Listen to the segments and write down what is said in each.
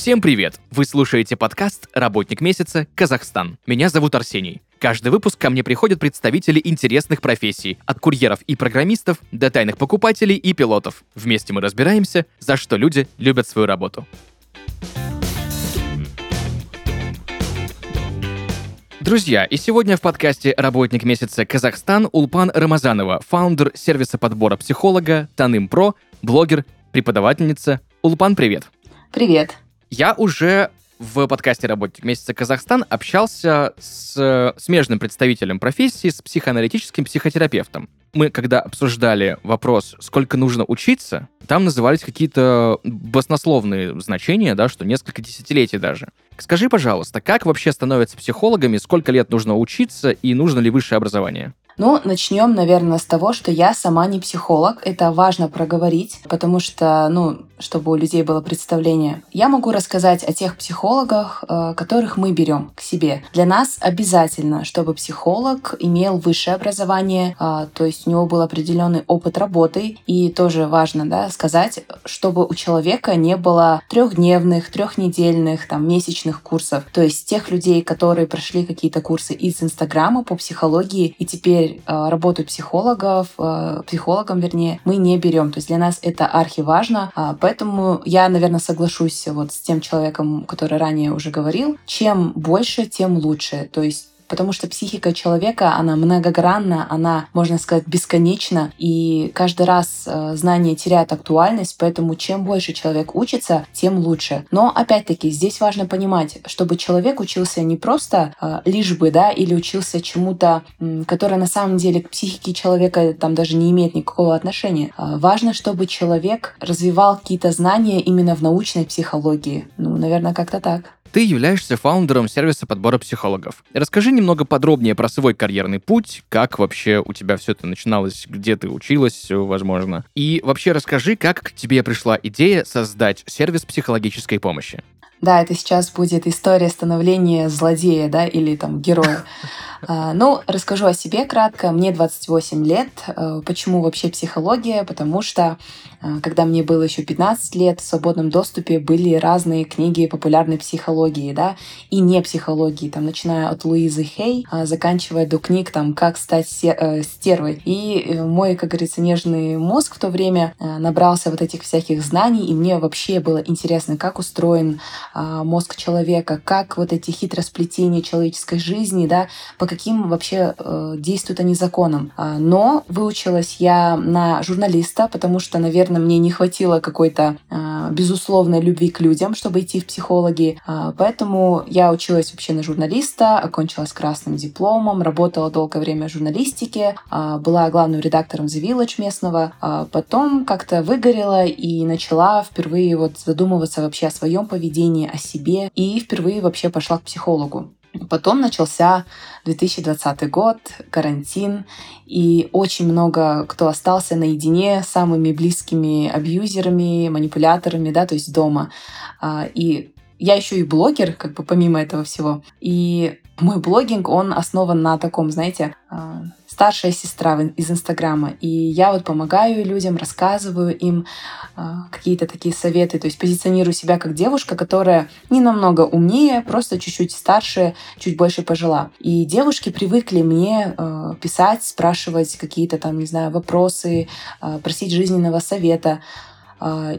Всем привет! Вы слушаете подкаст «Работник месяца. Казахстан». Меня зовут Арсений. Каждый выпуск ко мне приходят представители интересных профессий, от курьеров и программистов до тайных покупателей и пилотов. Вместе мы разбираемся, за что люди любят свою работу. Друзья, и сегодня в подкасте «Работник месяца Казахстан» Улпан Рамазанова, фаундер сервиса подбора психолога Таным Про, блогер, преподавательница. Улпан, привет! Привет! Я уже в подкасте «Работник месяца Казахстан» общался с смежным представителем профессии, с психоаналитическим психотерапевтом. Мы, когда обсуждали вопрос, сколько нужно учиться, там назывались какие-то баснословные значения, да, что несколько десятилетий даже. Скажи, пожалуйста, как вообще становятся психологами, сколько лет нужно учиться и нужно ли высшее образование? Ну, начнем, наверное, с того, что я сама не психолог. Это важно проговорить, потому что, ну, чтобы у людей было представление. Я могу рассказать о тех психологах, э, которых мы берем к себе. Для нас обязательно, чтобы психолог имел высшее образование, а, то есть у него был определенный опыт работы. И тоже важно да, сказать, чтобы у человека не было трехдневных, трехнедельных, там, месячных курсов. То есть тех людей, которые прошли какие-то курсы из Инстаграма по психологии и теперь теперь э, работу психологов, э, психологом, вернее, мы не берем. То есть для нас это архиважно. А, поэтому я, наверное, соглашусь вот с тем человеком, который ранее уже говорил. Чем больше, тем лучше. То есть потому что психика человека, она многогранна, она, можно сказать, бесконечна, и каждый раз э, знание теряет актуальность, поэтому чем больше человек учится, тем лучше. Но, опять-таки, здесь важно понимать, чтобы человек учился не просто э, лишь бы, да, или учился чему-то, которое на самом деле к психике человека там даже не имеет никакого отношения. Э, важно, чтобы человек развивал какие-то знания именно в научной психологии. Ну, наверное, как-то так. Ты являешься фаундером сервиса подбора психологов. Расскажи немного подробнее про свой карьерный путь, как вообще у тебя все это начиналось, где ты училась, возможно. И вообще расскажи, как к тебе пришла идея создать сервис психологической помощи. Да, это сейчас будет история становления злодея, да, или там героя. А, ну, расскажу о себе кратко. Мне 28 лет. Э, почему вообще психология? Потому что э, когда мне было еще 15 лет, в свободном доступе были разные книги популярной психологии, да, и не психологии, там, начиная от Луизы Хей, а заканчивая до книг, там, «Как стать э, стервой». И мой, как говорится, нежный мозг в то время набрался вот этих всяких знаний, и мне вообще было интересно, как устроен мозг человека, как вот эти хитросплетения человеческой жизни, да, по каким вообще э, действуют они законам. А, но выучилась я на журналиста, потому что, наверное, мне не хватило какой-то э, безусловной любви к людям, чтобы идти в психологи. А, поэтому я училась вообще на журналиста, окончила с красным дипломом, работала долгое время в журналистике, а, была главным редактором The Village местного. А, потом как-то выгорела и начала впервые вот задумываться вообще о своем поведении, о себе. И впервые вообще пошла к психологу. Потом начался 2020 год, карантин, и очень много кто остался наедине с самыми близкими абьюзерами, манипуляторами, да, то есть дома. А, и я еще и блогер, как бы помимо этого всего. И мой блогинг, он основан на таком, знаете, а, старшая сестра из Инстаграма. И я вот помогаю людям, рассказываю им а, какие-то такие советы. То есть позиционирую себя как девушка, которая не намного умнее, просто чуть-чуть старше, чуть больше пожила. И девушки привыкли мне э, писать, спрашивать какие-то там, не знаю, вопросы, э, просить жизненного совета.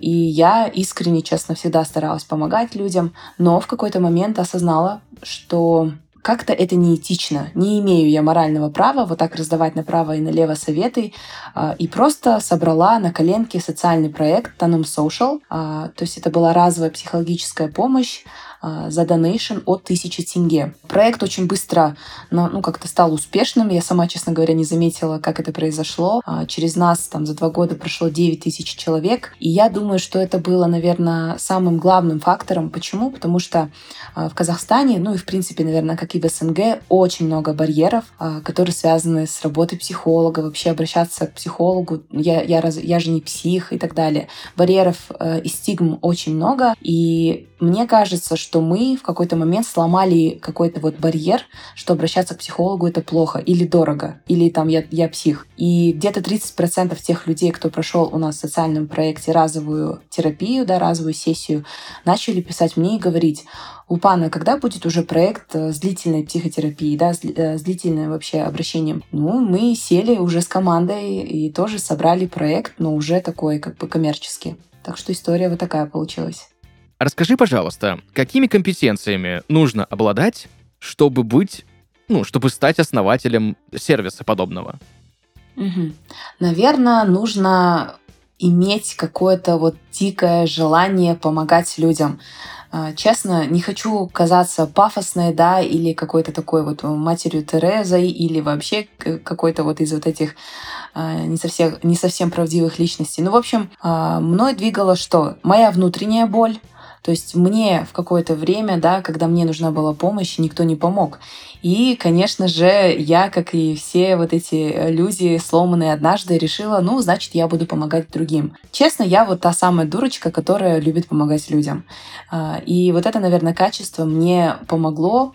И я искренне, честно, всегда старалась помогать людям, но в какой-то момент осознала, что как-то это неэтично. Не имею я морального права вот так раздавать направо и налево советы. А, и просто собрала на коленке социальный проект Tanum Social. А, то есть это была разовая психологическая помощь а, за донейшн от 1000 тенге. Проект очень быстро ну, как-то стал успешным. Я сама, честно говоря, не заметила, как это произошло. Через нас там за два года прошло 9 тысяч человек. И я думаю, что это было, наверное, самым главным фактором. Почему? Потому что в Казахстане, ну и в принципе, наверное, как и в СНГ, очень много барьеров, которые связаны с работой психолога, вообще обращаться к психологу. Я, я, раз, я же не псих и так далее. Барьеров э, и стигм очень много. И мне кажется, что мы в какой-то момент сломали какой-то вот барьер, что обращаться к психологу это плохо или дорого, или там я, я псих. И где-то 30% тех людей, кто прошел у нас в социальном проекте разовую терапию, да, разовую сессию, начали писать мне и говорить, у пана, когда будет уже проект э, с длительной психотерапией, да, э, с длительным вообще обращением? Ну, мы сели уже с командой и тоже собрали проект, но уже такой как бы коммерческий. Так что история вот такая получилась. Расскажи, пожалуйста, какими компетенциями нужно обладать, чтобы быть, ну, чтобы стать основателем сервиса подобного? Угу. Наверное, нужно иметь какое-то вот дикое желание помогать людям. А, честно, не хочу казаться пафосной, да, или какой-то такой вот матерью Терезой, или вообще какой-то вот из вот этих а, не совсем, не совсем правдивых личностей. Ну, в общем, а, мной двигало что? Моя внутренняя боль, то есть мне в какое-то время, да, когда мне нужна была помощь, никто не помог. И, конечно же, я, как и все вот эти люди, сломанные однажды, решила, ну, значит, я буду помогать другим. Честно, я вот та самая дурочка, которая любит помогать людям. А, и вот это, наверное, качество мне помогло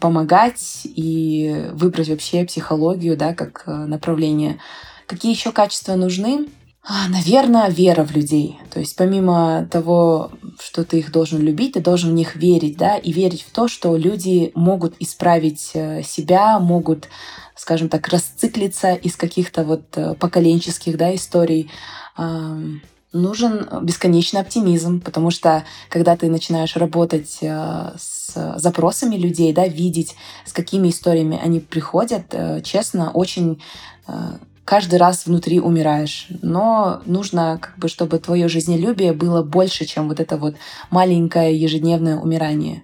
помогать и выбрать вообще психологию, да, как э, направление. Какие еще качества нужны? А, наверное, вера в людей. То есть помимо того, что ты их должен любить, ты должен в них верить, да, и верить в то, что люди могут исправить э, себя, могут, скажем так, расциклиться из каких-то вот э, поколенческих, да, историй. Нужен бесконечный оптимизм, потому что когда ты начинаешь работать э, с запросами людей, да, видеть, с какими историями они приходят, честно, очень каждый раз внутри умираешь. Но нужно, как бы, чтобы твое жизнелюбие было больше, чем вот это вот маленькое ежедневное умирание.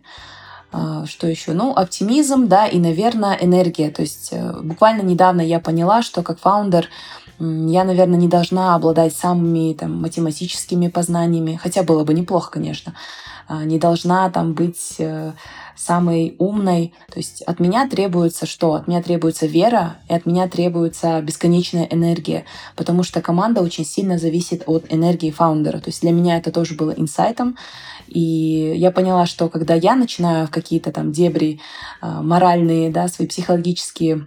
А, что еще? Ну, оптимизм, да, и, наверное, энергия. То есть э, буквально недавно я поняла, что как фаундер я, наверное, не должна обладать самыми там, математическими познаниями, хотя было бы неплохо, конечно. А, не должна там быть э, самой умной. То есть от меня требуется что? От меня требуется вера, и от меня требуется бесконечная энергия, потому что команда очень сильно зависит от энергии фаундера. То есть для меня это тоже было инсайтом. И я поняла, что когда я начинаю в какие-то там дебри э, моральные, да, свои психологические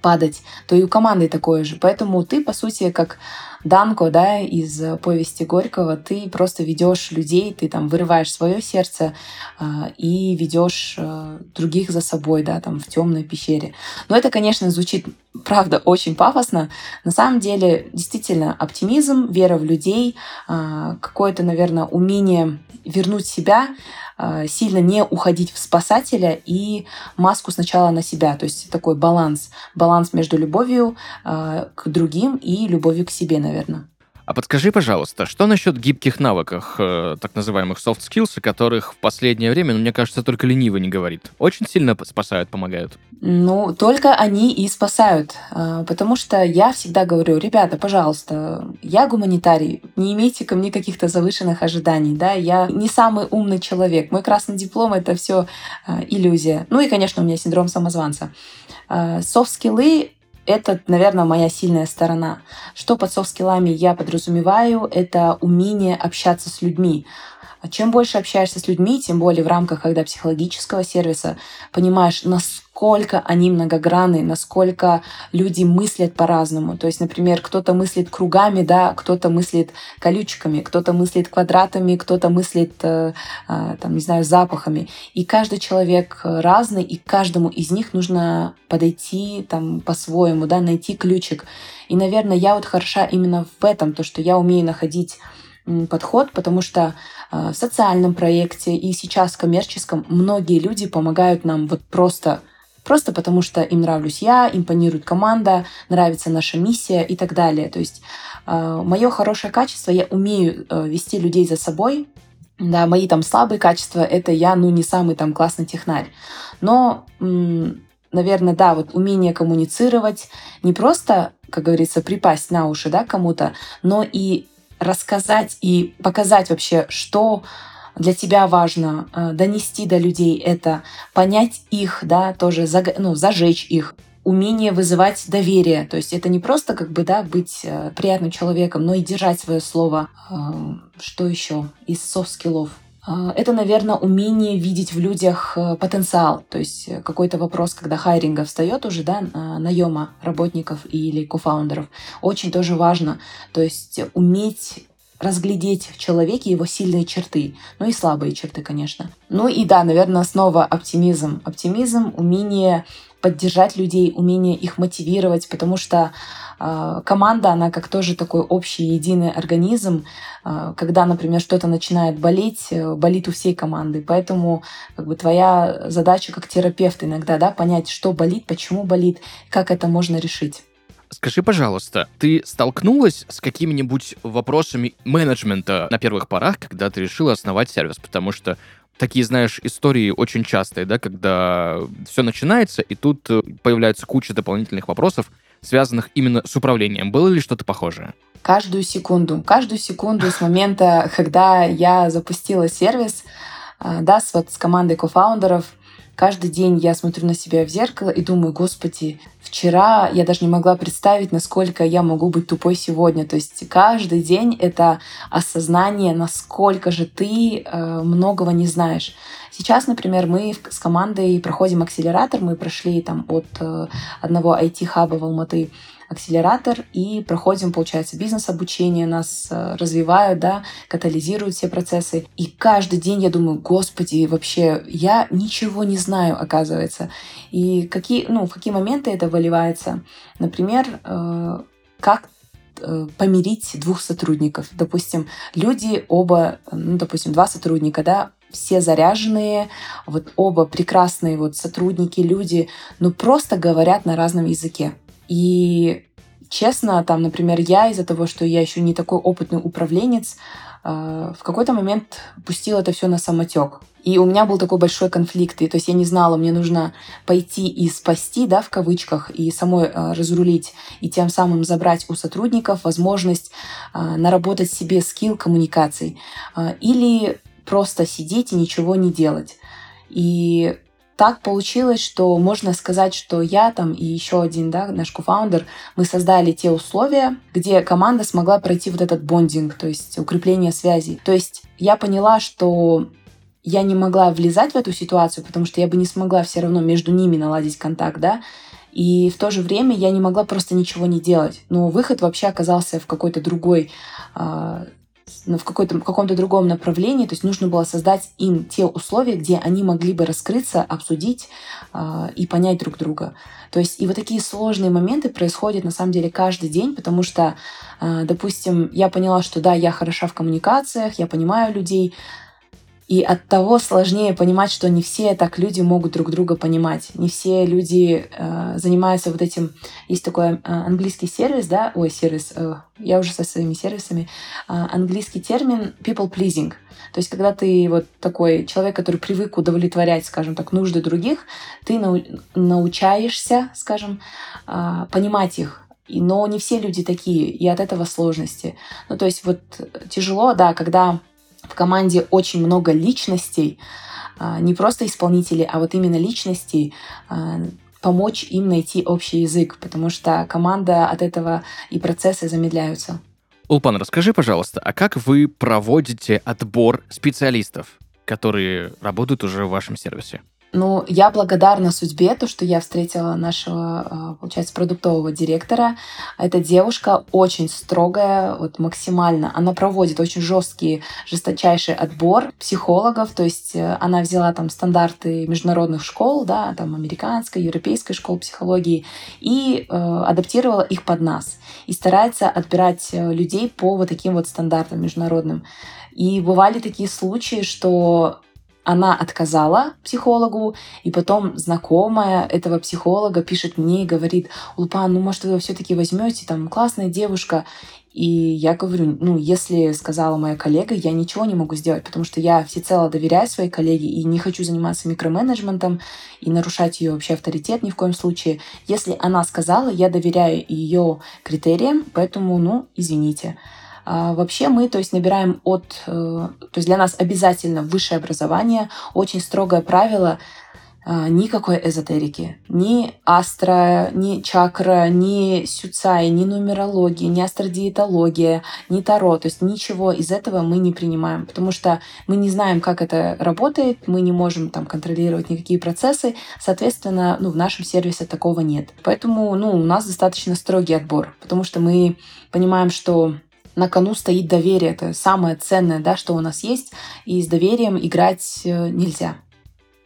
падать, то и у команды такое же. Поэтому ты, по сути, как Данко, да, из повести Горького, ты просто ведешь людей, ты там вырываешь свое сердце э, и ведешь э, других за собой, да, там в темной пещере. Но это, конечно, звучит, правда, очень пафосно. На самом деле, действительно, оптимизм, вера в людей, э, какое-то, наверное, умение вернуть себя, Э, сильно не уходить в спасателя и маску сначала на себя. То есть такой баланс. Баланс между любовью э, к другим и любовью к себе, наверное. А подскажи, пожалуйста, что насчет гибких навыков, э, так называемых soft skills, о которых в последнее время, ну, мне кажется, только ленивый не говорит? Очень сильно спасают, помогают? Ну, только они и спасают. Э, потому что я всегда говорю, ребята, пожалуйста, я гуманитарий, не имейте ко мне каких-то завышенных ожиданий, да, я не самый умный человек. Мой красный диплом — это все э, иллюзия. Ну и, конечно, у меня синдром самозванца. Софт-скиллы это, наверное, моя сильная сторона. Что под софт-скиллами я подразумеваю? Это умение общаться с людьми. Чем больше общаешься с людьми, тем более в рамках когда психологического сервиса, понимаешь, насколько они многогранны, насколько люди мыслят по-разному. То есть, например, кто-то мыслит кругами, да, кто-то мыслит колючками, кто-то мыслит квадратами, кто-то мыслит, э, э, там, не знаю, запахами. И каждый человек разный, и каждому из них нужно подойти там по-своему, да, найти ключик. И, наверное, я вот хороша именно в этом, то, что я умею находить подход, потому что э, в социальном проекте и сейчас в коммерческом многие люди помогают нам вот просто просто потому что им нравлюсь я, импонирует команда, нравится наша миссия и так далее. То есть э, мое хорошее качество, я умею э, вести людей за собой, да, мои там слабые качества, это я, ну, не самый там классный технарь. Но, наверное, да, вот умение коммуницировать, не просто, как говорится, припасть на уши, да, кому-то, но и рассказать и показать вообще, что для тебя важно, э, донести до людей это, понять их, да, тоже ну, зажечь их, умение вызывать доверие. То есть это не просто как бы, да, быть э, приятным человеком, но и держать свое слово. Э, что еще из soft skill ов? Это, наверное, умение видеть в людях потенциал. То есть какой-то вопрос, когда hiring а встает уже, да, наема работников или cofounder ов, очень тоже важно. То есть уметь разглядеть в человеке его сильные черты, ну и слабые черты, конечно. Ну и да, наверное, снова оптимизм. Оптимизм, умение поддержать людей, умение их мотивировать, потому что э, команда, она как тоже такой общий единый организм. Э, когда, например, что-то начинает болеть, э, болит у всей команды. Поэтому как бы твоя задача как терапевт иногда, да, понять, что болит, почему болит, как это можно решить. Скажи, пожалуйста, ты столкнулась с какими-нибудь вопросами менеджмента на первых порах, когда ты решила основать сервис? Потому что такие, знаешь, истории очень частые, да, когда все начинается, и тут э, появляется куча дополнительных вопросов, связанных именно с управлением. Было ли что-то похожее? Каждую секунду. Каждую секунду с момента, когда я запустила сервис, э, да, с, вот, с командой кофаундеров, Каждый день я смотрю на себя в зеркало и думаю, господи, вчера я даже не могла представить, насколько я могу быть тупой сегодня. То есть каждый день это осознание, насколько же ты э, многого не знаешь. Сейчас, например, мы с командой проходим акселератор, мы прошли там от э, одного IT-хаба в Алматы акселератор и проходим, получается, бизнес-обучение, нас э, развивают, да, катализируют все процессы. И каждый день я думаю, господи, вообще, я ничего не знаю, оказывается. И какие, ну, в какие моменты это выливается? Например, э, как э, помирить двух сотрудников. Допустим, люди оба, ну, допустим, два сотрудника, да, все заряженные, вот оба прекрасные вот сотрудники, люди, ну просто говорят на разном языке. И честно, там, например, я из-за того, что я еще не такой опытный управленец, э, в какой-то момент пустила это все на самотек. И у меня был такой большой конфликт. И, то есть я не знала, мне нужно пойти и спасти, да, в кавычках, и самой э, разрулить, и тем самым забрать у сотрудников возможность э, наработать себе скилл коммуникаций. Э, или просто сидеть и ничего не делать. И так получилось, что можно сказать, что я там и еще один, да, наш кофаундер, мы создали те условия, где команда смогла пройти вот этот бондинг, то есть укрепление связей. То есть я поняла, что я не могла влезать в эту ситуацию, потому что я бы не смогла все равно между ними наладить контакт, да, и в то же время я не могла просто ничего не делать. Но выход вообще оказался в какой-то другой а, в, какой-то, в каком-то другом направлении, то есть нужно было создать им те условия, где они могли бы раскрыться, обсудить э, и понять друг друга. То есть и вот такие сложные моменты происходят на самом деле каждый день, потому что, э, допустим, я поняла, что да, я хороша в коммуникациях, я понимаю людей, и от того сложнее понимать, что не все так люди могут друг друга понимать. Не все люди э, занимаются вот этим. Есть такой э, английский сервис, да, ой, сервис, э, я уже со своими сервисами. Э, английский термин people pleasing. То есть, когда ты вот такой человек, который привык удовлетворять, скажем так, нужды других, ты нау научаешься, скажем, э, понимать их, но не все люди такие, и от этого сложности. Ну, то есть вот тяжело, да, когда в команде очень много личностей, а, не просто исполнителей, а вот именно личностей, а, помочь им найти общий язык, потому что команда от этого и процессы замедляются. Улпан, расскажи, пожалуйста, а как вы проводите отбор специалистов, которые работают уже в вашем сервисе? Ну, я благодарна судьбе, то, что я встретила нашего, а, получается, продуктового директора. Эта девушка очень строгая, вот максимально. Она проводит очень жесткий, жесточайший отбор психологов, то есть э, она взяла там стандарты международных школ, да, там американской, европейской школы психологии, и э, адаптировала их под нас. И старается отбирать э, людей по вот таким вот стандартам международным. И бывали такие случаи, что она отказала психологу, и потом знакомая этого психолога пишет мне и говорит, Улпан, ну, может, вы все-таки возьмете, там, классная девушка. И я говорю, ну, если сказала моя коллега, я ничего не могу сделать, потому что я всецело доверяю своей коллеге и не хочу заниматься микроменеджментом и нарушать ее вообще авторитет ни в коем случае. Если она сказала, я доверяю ее критериям, поэтому, ну, извините. А вообще мы, то есть, набираем от... Э, то есть для нас обязательно высшее образование, очень строгое правило а, никакой эзотерики. Ни астра, ни чакра, ни сюцай, ни нумерология, ни астродиетология, ни таро. То есть ничего из этого мы не принимаем, потому что мы не знаем, как это работает, мы не можем там контролировать никакие процессы. Соответственно, ну, в нашем сервисе такого нет. Поэтому ну, у нас достаточно строгий отбор, потому что мы понимаем, что на кону стоит доверие. Это самое ценное, да, что у нас есть. И с доверием играть э, нельзя.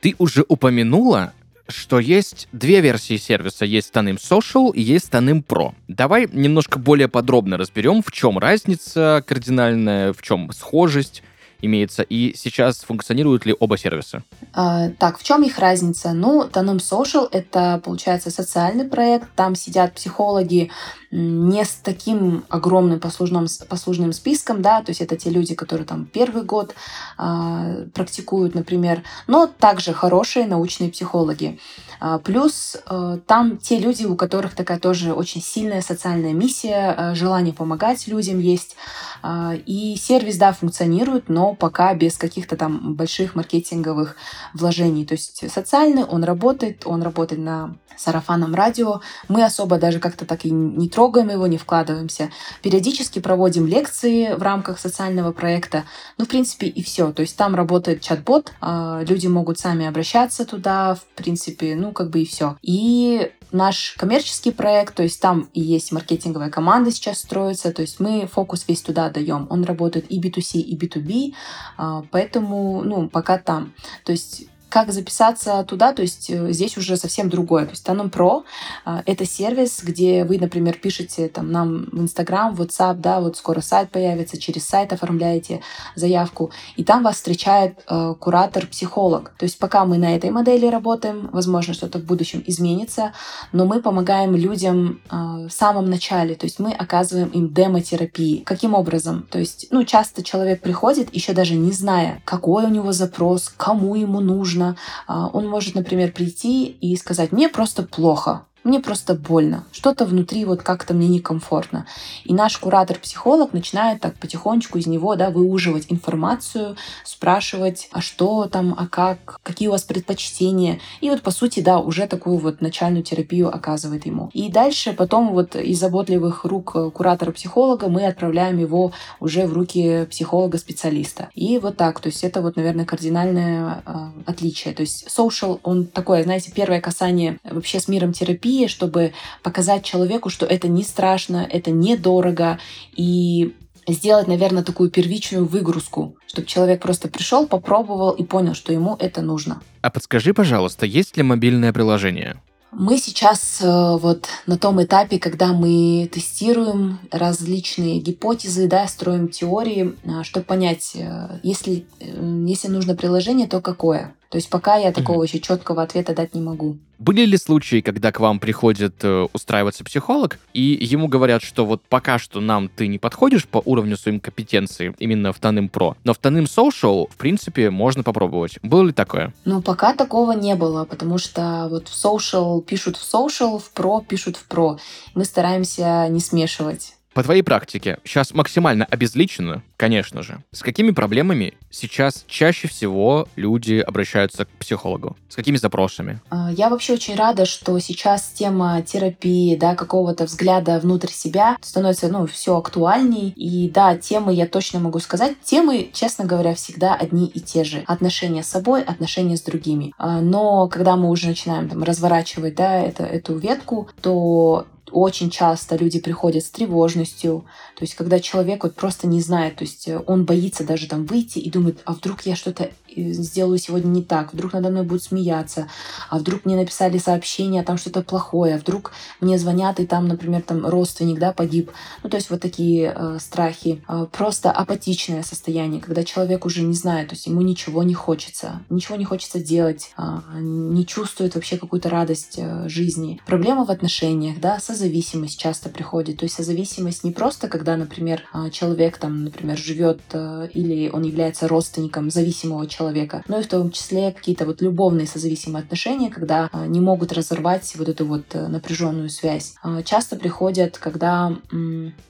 Ты уже упомянула, что есть две версии сервиса. Есть Tanim Social и есть Tanim Pro. Давай немножко более подробно разберем, в чем разница кардинальная, в чем схожесть имеется, и сейчас функционируют ли оба сервиса? А, так, в чем их разница? Ну, Tanom Social — это, получается, социальный проект, там сидят психологи не с таким огромным послужным, послужным списком, да, то есть это те люди, которые там первый год а, практикуют, например, но также хорошие научные психологи. А, плюс а, там те люди, у которых такая тоже очень сильная социальная миссия, а, желание помогать людям есть, а, и сервис, да, функционирует, но пока без каких-то там больших маркетинговых вложений. То есть социальный, он работает, он работает на сарафанном радио. Мы особо даже как-то так и не трогаем его, не вкладываемся. Периодически проводим лекции в рамках социального проекта. Ну, в принципе, и все. То есть там работает чат-бот, а, люди могут сами обращаться туда, в принципе, ну, как бы и все. И наш коммерческий проект, то есть там и есть маркетинговая команда сейчас строится, то есть мы фокус весь туда даем. Он работает и B2C, и B2B, а, поэтому, ну, пока там. То есть как записаться туда, то есть э, здесь уже совсем другое. То есть Tanom Pro — это сервис, где вы, например, пишете там, нам в в WhatsApp, да, вот скоро сайт появится, через сайт оформляете заявку, и там вас встречает э, куратор-психолог. То есть пока мы на этой модели работаем, возможно, что-то в будущем изменится, но мы помогаем людям э, в самом начале, то есть мы оказываем им демотерапии. Каким образом? То есть, ну, часто человек приходит, еще даже не зная, какой у него запрос, кому ему нужно, нужно. А, он может, например, прийти и сказать, мне просто плохо, мне просто больно. Что-то внутри вот как-то мне некомфортно. И наш куратор-психолог начинает так потихонечку из него да, выуживать информацию, спрашивать, а что там, а как, какие у вас предпочтения. И вот, по сути, да, уже такую вот начальную терапию оказывает ему. И дальше потом вот из заботливых рук куратора-психолога мы отправляем его уже в руки психолога-специалиста. И вот так, то есть это вот, наверное, кардинальное э, отличие. То есть social, он такое, знаете, первое касание вообще с миром терапии, терапии, чтобы показать человеку, что это не страшно, это недорого, и сделать, наверное, такую первичную выгрузку, чтобы человек просто пришел, попробовал и понял, что ему это нужно. А подскажи, пожалуйста, есть ли мобильное приложение? Мы сейчас э, вот на том этапе, когда мы тестируем различные гипотезы, да, строим теории, э, чтобы понять, э, если, если нужно приложение, то какое. То есть пока я такого угу. еще четкого ответа дать не могу. Были ли случаи, когда к вам приходит э, устраиваться психолог, и ему говорят, что вот пока что нам ты не подходишь по уровню своим компетенции именно в Таным Про, но в Таным Social, в принципе, можно попробовать. Было ли такое? Ну, пока такого не было, потому что вот в Social пишут в Social, в Pro пишут в Pro. Мы стараемся не смешивать. По твоей практике, сейчас максимально обезличено, конечно же, с какими проблемами сейчас чаще всего люди обращаются к психологу? С какими запросами? А, я вообще очень рада, что сейчас тема терапии, да, какого-то взгляда внутрь себя становится, ну, все актуальней. И да, темы, я точно могу сказать, темы, честно говоря, всегда одни и те же. Отношения с собой, отношения с другими. А, но когда мы уже начинаем там разворачивать, да, это, эту ветку, то очень часто люди приходят с тревожностью, то есть когда человек вот просто не знает, то есть э, он боится даже там выйти и думает, а вдруг я что-то сделаю сегодня не так, вдруг надо мной будут смеяться, а вдруг мне написали сообщение, а там что-то плохое, а вдруг мне звонят, и там, например, там родственник, да, погиб. Ну, то есть вот такие э, страхи. Э, просто апатичное состояние, когда человек уже не знает, то есть ему ничего не хочется, ничего не хочется делать, э, не чувствует вообще какую-то радость э, жизни. Проблема в отношениях, да, созависимость часто приходит. То есть созависимость не просто, когда, например, э, человек там, например, живет э, или он является родственником зависимого человека, человека, но и в том числе какие-то вот любовные созависимые отношения, когда а, не могут разорвать вот эту вот э, напряженную связь. А, часто приходят, когда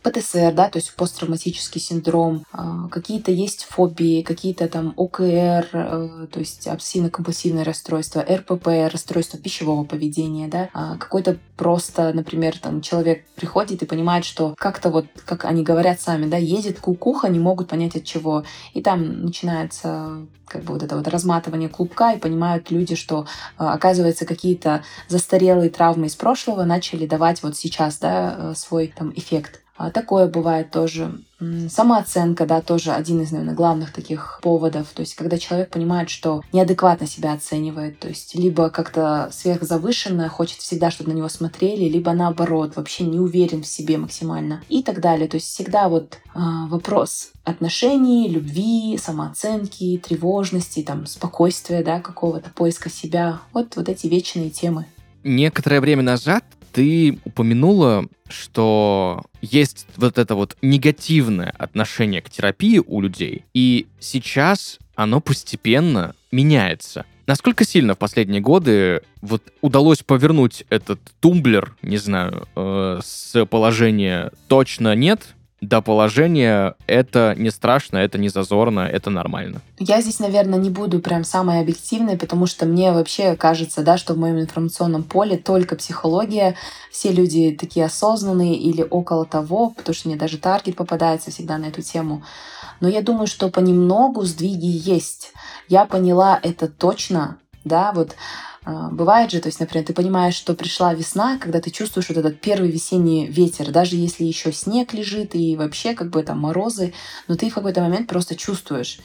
ПТСР, да, то есть посттравматический синдром, а, какие-то есть фобии, какие-то там ОКР, э, то есть обсессивно-компульсивное расстройство, РПП, расстройство пищевого поведения, да, какой-то просто, например, там человек приходит и понимает, что как-то вот, как они говорят сами, да, едет кукуха, не могут понять от чего. И там начинается как бы вот это вот разматывание клубка, и понимают люди, что, а, оказывается, какие-то застарелые травмы из прошлого начали давать вот сейчас, да, э, свой там эффект. А такое бывает тоже. Самооценка, да, тоже один из, наверное, главных таких поводов. То есть, когда человек понимает, что неадекватно себя оценивает, то есть, либо как-то сверхзавышенно, хочет всегда, чтобы на него смотрели, либо наоборот, вообще не уверен в себе максимально и так далее. То есть, всегда вот э, вопрос отношений, любви, самооценки, тревожности, там, спокойствия, да, какого-то поиска себя. Вот, вот эти вечные темы. Некоторое время назад ты упомянула, что есть вот это вот негативное отношение к терапии у людей, и сейчас оно постепенно меняется. Насколько сильно в последние годы вот удалось повернуть этот тумблер, не знаю, э, с положения точно нет до положения это не страшно, это не зазорно, это нормально. Я здесь, наверное, не буду прям самой объективной, потому что мне вообще кажется, да, что в моем информационном поле только психология, все люди такие осознанные или около того, потому что мне даже таргет попадается всегда на эту тему. Но я думаю, что понемногу сдвиги есть. Я поняла это точно, да, вот бывает же, то есть, например, ты понимаешь, что пришла весна, когда ты чувствуешь вот этот первый весенний ветер, даже если еще снег лежит и вообще как бы там морозы, но ты в какой-то момент просто чувствуешь.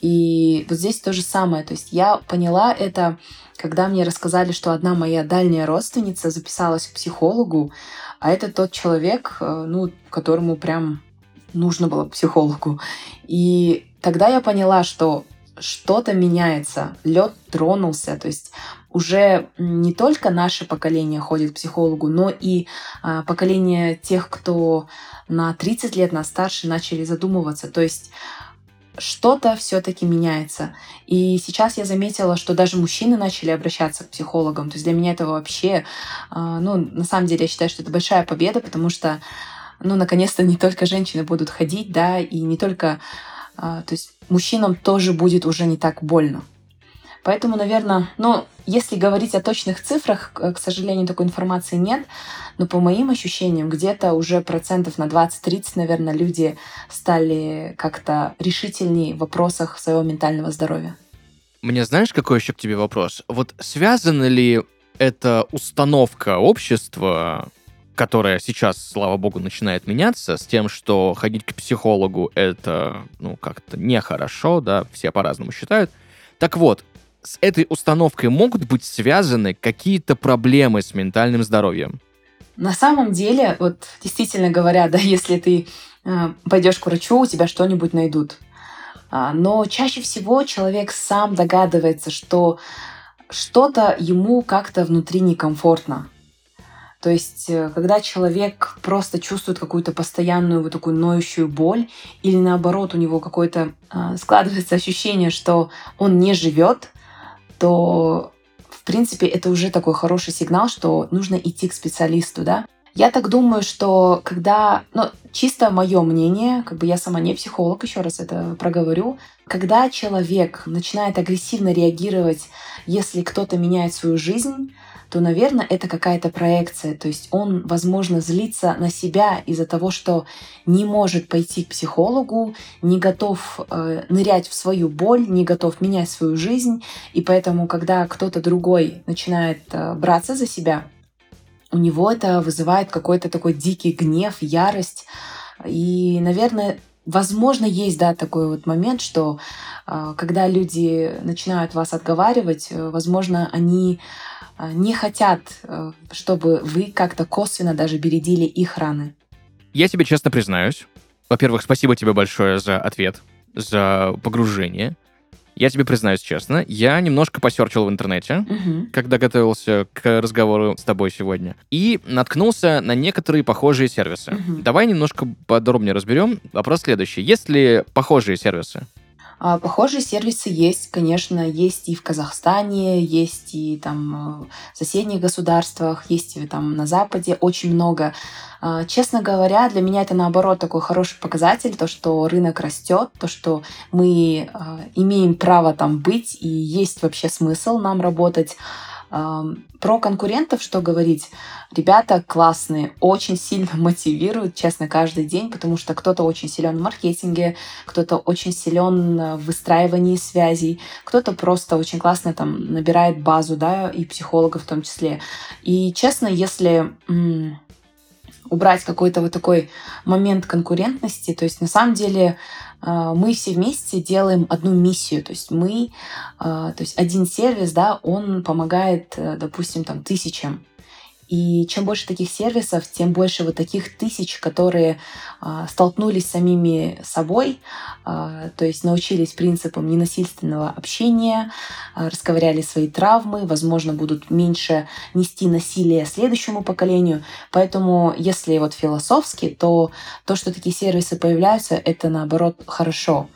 И вот здесь то же самое. То есть я поняла это, когда мне рассказали, что одна моя дальняя родственница записалась к психологу, а это тот человек, э, ну, которому прям нужно было психологу. И тогда я поняла, что что-то меняется, лед тронулся, то есть уже не только наше поколение ходит к психологу, но и а, поколение тех, кто на 30 лет, на старше, начали задумываться. То есть что-то все-таки меняется. И сейчас я заметила, что даже мужчины начали обращаться к психологам. То есть для меня это вообще, а, ну, на самом деле я считаю, что это большая победа, потому что, ну, наконец-то не только женщины будут ходить, да, и не только, а, то есть мужчинам тоже будет уже не так больно. Поэтому, наверное, ну, если говорить о точных цифрах, к сожалению, такой информации нет, но по моим ощущениям, где-то уже процентов на 20-30, наверное, люди стали как-то решительнее в вопросах своего ментального здоровья. Мне знаешь, какой еще к тебе вопрос? Вот связана ли эта установка общества, которая сейчас, слава богу, начинает меняться, с тем, что ходить к психологу это, ну, как-то нехорошо, да, все по-разному считают. Так вот, с этой установкой могут быть связаны какие-то проблемы с ментальным здоровьем? На самом деле, вот действительно говоря, да, если ты э, пойдешь к врачу, у тебя что-нибудь найдут. А, но чаще всего человек сам догадывается, что что-то ему как-то внутри некомфортно. То есть, э, когда человек просто чувствует какую-то постоянную вот такую ноющую боль, или наоборот, у него какое-то э, складывается ощущение, что он не живет, то, в принципе, это уже такой хороший сигнал, что нужно идти к специалисту, да. Я так думаю, что когда, ну, чисто мое мнение, как бы я сама не психолог, еще раз это проговорю, когда человек начинает агрессивно реагировать, если кто-то меняет свою жизнь, то, наверное, это какая-то проекция. То есть он, возможно, злится на себя из-за того, что не может пойти к психологу, не готов э, нырять в свою боль, не готов менять свою жизнь. И поэтому, когда кто-то другой начинает э, браться за себя, у него это вызывает какой-то такой дикий гнев, ярость. И, наверное, Возможно, есть, да, такой вот момент, что э, когда люди начинают вас отговаривать, э, возможно, они а, не хотят, э, чтобы вы как-то косвенно даже бередили их раны. Я тебе честно признаюсь. Во-первых, спасибо тебе большое за ответ, за погружение. Я тебе признаюсь честно, я немножко посерчил в интернете, угу. когда готовился к разговору с тобой сегодня, и наткнулся на некоторые похожие сервисы. Угу. Давай немножко подробнее разберем. Вопрос следующий. Есть ли похожие сервисы? А, похожие сервисы есть, конечно, есть и в Казахстане, есть и там в соседних государствах, есть и там на Западе, очень много. А, честно говоря, для меня это наоборот такой хороший показатель, то, что рынок растет, то, что мы а, имеем право там быть и есть вообще смысл нам работать. Про конкурентов что говорить? Ребята классные, очень сильно мотивируют, честно, каждый день, потому что кто-то очень силен в маркетинге, кто-то очень силен в выстраивании связей, кто-то просто очень классно там набирает базу, да, и психологов в том числе. И честно, если убрать какой-то вот такой момент конкурентности, то есть на самом деле мы все вместе делаем одну миссию. То есть мы, а, то есть один сервис, да, он помогает, э, допустим, там тысячам и чем больше таких сервисов, тем больше вот таких тысяч, которые а, столкнулись с самими собой, а, то есть научились принципам ненасильственного общения, а, расковыряли свои травмы, возможно, будут меньше нести насилие следующему поколению. Поэтому, если вот философски, то то, что такие сервисы появляются, это наоборот хорошо.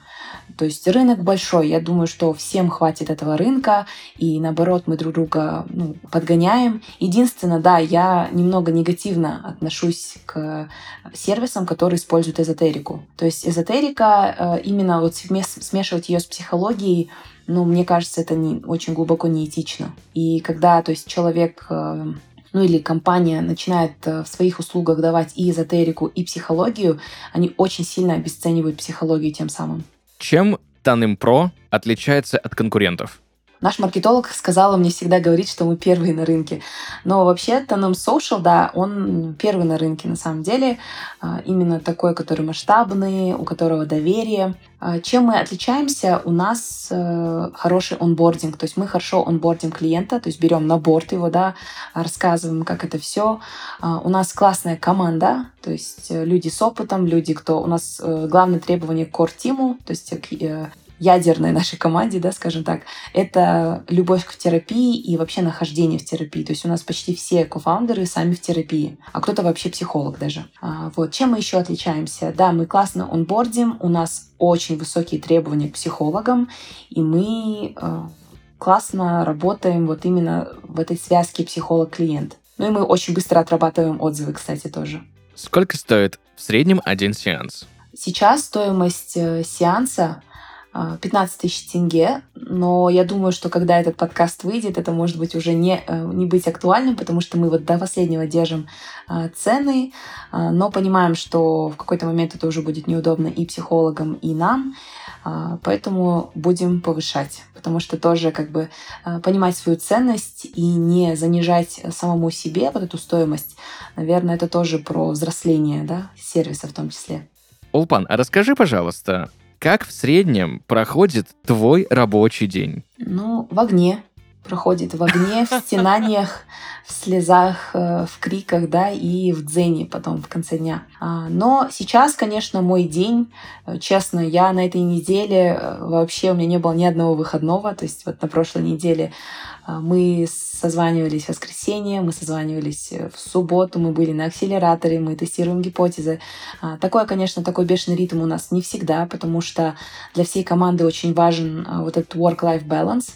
То есть рынок большой, я думаю, что всем хватит этого рынка, и наоборот мы друг друга ну, подгоняем. Единственное, да, я немного негативно отношусь к сервисам, которые используют эзотерику. То есть эзотерика, э, именно вот смешивать ее с психологией, ну, мне кажется, это не, очень глубоко неэтично. И когда, то есть человек э, ну или компания начинает э, в своих услугах давать и эзотерику, и психологию, они очень сильно обесценивают психологию тем самым. Чем Tanim Pro отличается от конкурентов? Наш маркетолог сказала мне всегда говорить, что мы первые на рынке. Но вообще Tanom Social, да, он первый на рынке на самом деле. А, именно такой, который масштабный, у которого доверие. А, чем мы отличаемся? У нас э, хороший онбординг, то есть мы хорошо онбордим клиента, то есть берем на борт его, да, рассказываем, как это все. А, у нас классная команда, то есть э, люди с опытом, люди, кто... У нас э, главное требование к core-тиму, то есть ядерной нашей команде, да, скажем так, это любовь к терапии и вообще нахождение в терапии. То есть у нас почти все кофаундеры сами в терапии, а кто-то вообще психолог даже. А, вот. Чем мы еще отличаемся? Да, мы классно онбордим, у нас очень высокие требования к психологам, и мы э, классно работаем вот именно в этой связке психолог-клиент. Ну и мы очень быстро отрабатываем отзывы, кстати, тоже. Сколько стоит в среднем один сеанс? Сейчас стоимость э, сеанса 15 тысяч тенге, но я думаю, что когда этот подкаст выйдет, это может быть уже не, э, не быть актуальным, потому что мы вот до последнего держим а, цены, но понимаем, что в какой-то момент это уже будет неудобно и психологам, и нам, поэтому будем повышать, потому что тоже как бы понимать свою ценность и не занижать самому себе вот эту стоимость, наверное, это тоже про взросление, да, сервиса в том числе. Улпан, а расскажи, пожалуйста, как в среднем проходит твой рабочий день? Ну, в огне. Проходит в огне, в стенаниях, в слезах, э, в криках, да, и в дзене потом в конце дня. А, но сейчас, конечно, мой день, э, честно, я на этой неделе э, вообще у меня не было ни одного выходного, то есть вот на прошлой неделе мы созванивались в воскресенье, мы созванивались в субботу, мы были на акселераторе, мы тестируем гипотезы. А, такое, конечно, такой бешеный ритм у нас не всегда, потому что для всей команды очень важен вот этот work-life balance.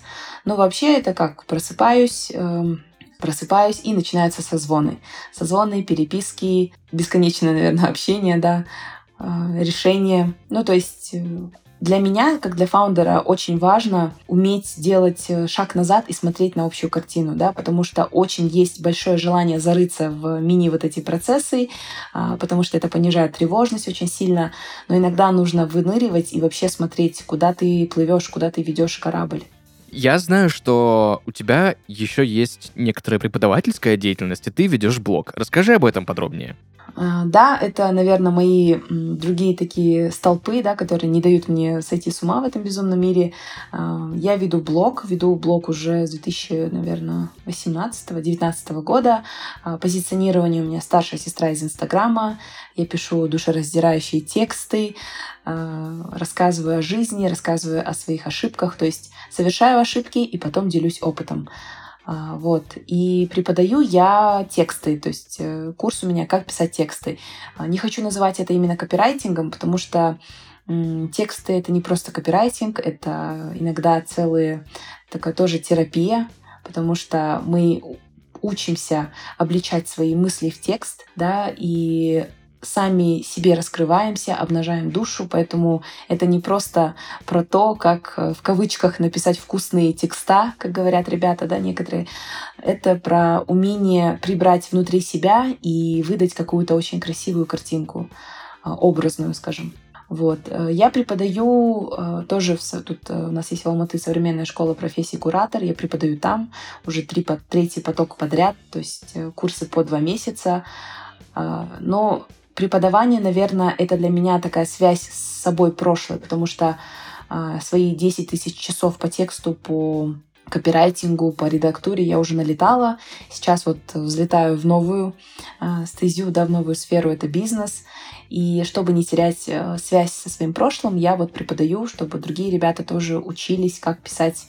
Но вообще это как просыпаюсь, эм, просыпаюсь и начинаются созвоны. Созвоны, переписки, бесконечное, наверное, общение, да, э, решения. Ну, то есть э, для меня, как для фаундера, очень важно уметь делать э, шаг назад и смотреть на общую картину, да, потому что очень есть большое желание зарыться в мини вот эти процессы, а, потому что это понижает тревожность очень сильно, но иногда нужно выныривать и вообще смотреть, куда ты плывешь, куда ты ведешь корабль. Я знаю, что у тебя еще есть некоторая преподавательская деятельность, и ты ведешь блог. Расскажи об этом подробнее. А, да, это, наверное, мои другие такие столпы, да, которые не дают мне сойти с ума в этом безумном мире. А, я веду блог, веду блог уже с 2000, наверное, 18-19 года. А, позиционирование у меня старшая сестра из Инстаграма. Я пишу душераздирающие тексты, рассказываю о жизни, рассказываю о своих ошибках, то есть совершаю ошибки и потом делюсь опытом. А, вот. И преподаю я тексты, то есть э, курс у меня «Как писать тексты». А, не хочу называть это именно копирайтингом, потому что Тексты — это не просто копирайтинг, это иногда целая такая тоже терапия, потому что мы учимся обличать свои мысли в текст, да, и сами себе раскрываемся, обнажаем душу, поэтому это не просто про то, как э, в кавычках написать вкусные текста, как говорят ребята, да, некоторые. Это про умение прибрать внутри себя и выдать какую-то очень красивую картинку, а, образную, скажем. Вот. Э, я преподаю э, тоже, в, тут у нас есть в Алматы современная школа профессии куратор, я преподаю там уже три, третий поток подряд, то есть курсы по два месяца. Но преподавание, наверное, это для меня такая связь с собой прошлой, потому что э, свои 10 тысяч часов по тексту, по копирайтингу, по редактуре я уже налетала. Сейчас вот взлетаю в новую э, стезю, да, в новую сферу, это бизнес. И чтобы не терять э, связь со своим прошлым, я вот преподаю, чтобы другие ребята тоже учились, как писать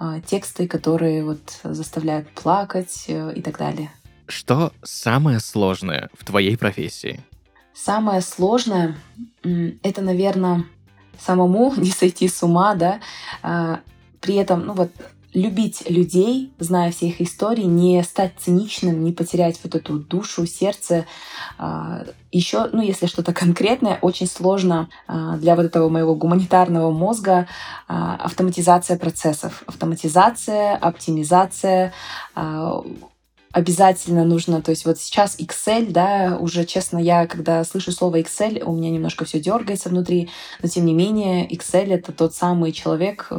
э, тексты, которые вот заставляют плакать э, и так далее. Что самое сложное в твоей профессии? Самое сложное — это, наверное, самому не сойти с ума, да, а, при этом, ну вот, любить людей, зная все их истории, не стать циничным, не потерять вот эту душу, сердце. А, Еще, ну, если что-то конкретное, очень сложно а, для вот этого моего гуманитарного мозга автоматизация процессов. Автоматизация, оптимизация, обязательно нужно, то есть вот сейчас Excel, да, уже честно, я когда слышу слово Excel, у меня немножко все дергается внутри, но тем не менее Excel это тот самый человек э,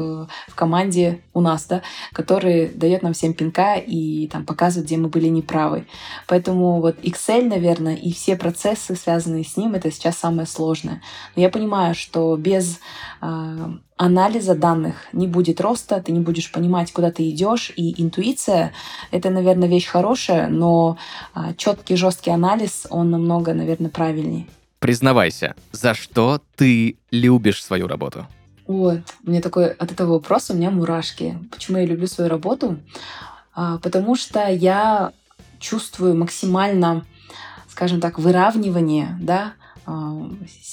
в команде у нас, да, который дает нам всем пинка и там показывает, где мы были неправы. Поэтому вот Excel, наверное, и все процессы, связанные с ним, это сейчас самое сложное. Но я понимаю, что без э, анализа данных не будет роста, ты не будешь понимать, куда ты идешь, и интуиция — это, наверное, вещь хорошая, но а, четкий, жесткий анализ, он намного, наверное, правильнее. Признавайся, за что ты любишь свою работу? Ой, мне такой от этого вопроса у меня мурашки. Почему я люблю свою работу? А, потому что я чувствую максимально, скажем так, выравнивание, да, а,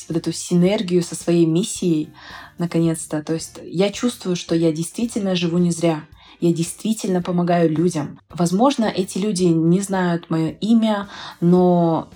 вот эту синергию со своей миссией, наконец-то. То есть я чувствую, что я действительно живу не зря. Я действительно помогаю людям. Возможно, эти люди не знают мое имя, но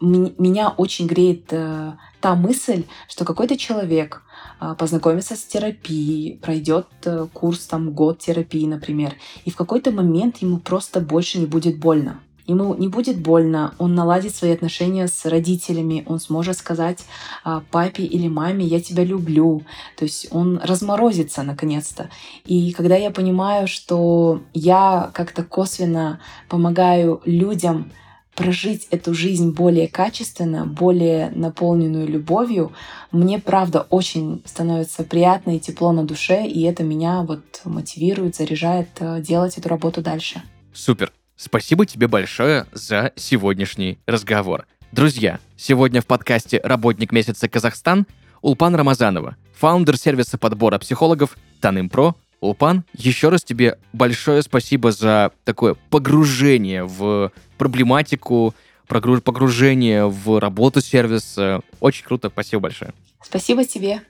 меня очень греет э, та мысль, что какой-то человек э, познакомится с терапией, пройдет э, курс там год терапии, например, и в какой-то момент ему просто больше не будет больно ему не будет больно, он наладит свои отношения с родителями, он сможет сказать а, папе или маме «я тебя люблю», то есть он разморозится наконец-то. И когда я понимаю, что я как-то косвенно помогаю людям прожить эту жизнь более качественно, более наполненную любовью, мне правда очень становится приятно и тепло на душе, и это меня вот мотивирует, заряжает э, делать эту работу дальше. Супер. Спасибо тебе большое за сегодняшний разговор. Друзья, сегодня в подкасте «Работник месяца Казахстан» Улпан Рамазанова, фаундер сервиса подбора психологов Таным.Про. Улпан, еще раз тебе большое спасибо за такое погружение в проблематику, погружение в работу сервиса. Очень круто, спасибо большое. Спасибо тебе.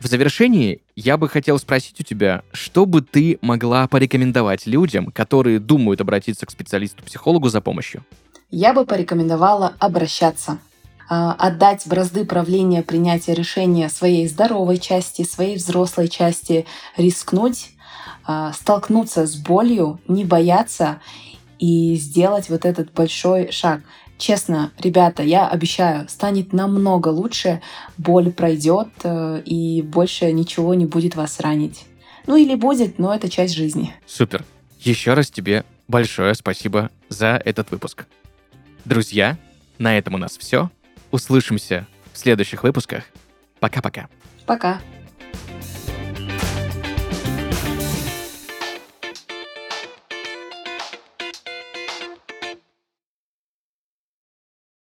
В завершении я бы хотел спросить у тебя, что бы ты могла порекомендовать людям, которые думают обратиться к специалисту-психологу за помощью? Я бы порекомендовала обращаться а, отдать бразды правления принятия решения своей здоровой части, своей взрослой части, рискнуть, а, столкнуться с болью, не бояться и сделать вот этот большой шаг. Честно, ребята, я обещаю, станет намного лучше, боль пройдет э, и больше ничего не будет вас ранить. Ну или будет, но это часть жизни. Супер. Еще раз тебе большое спасибо за этот выпуск. Друзья, на этом у нас все. Услышимся в следующих выпусках. Пока-пока. Пока. -пока. Пока.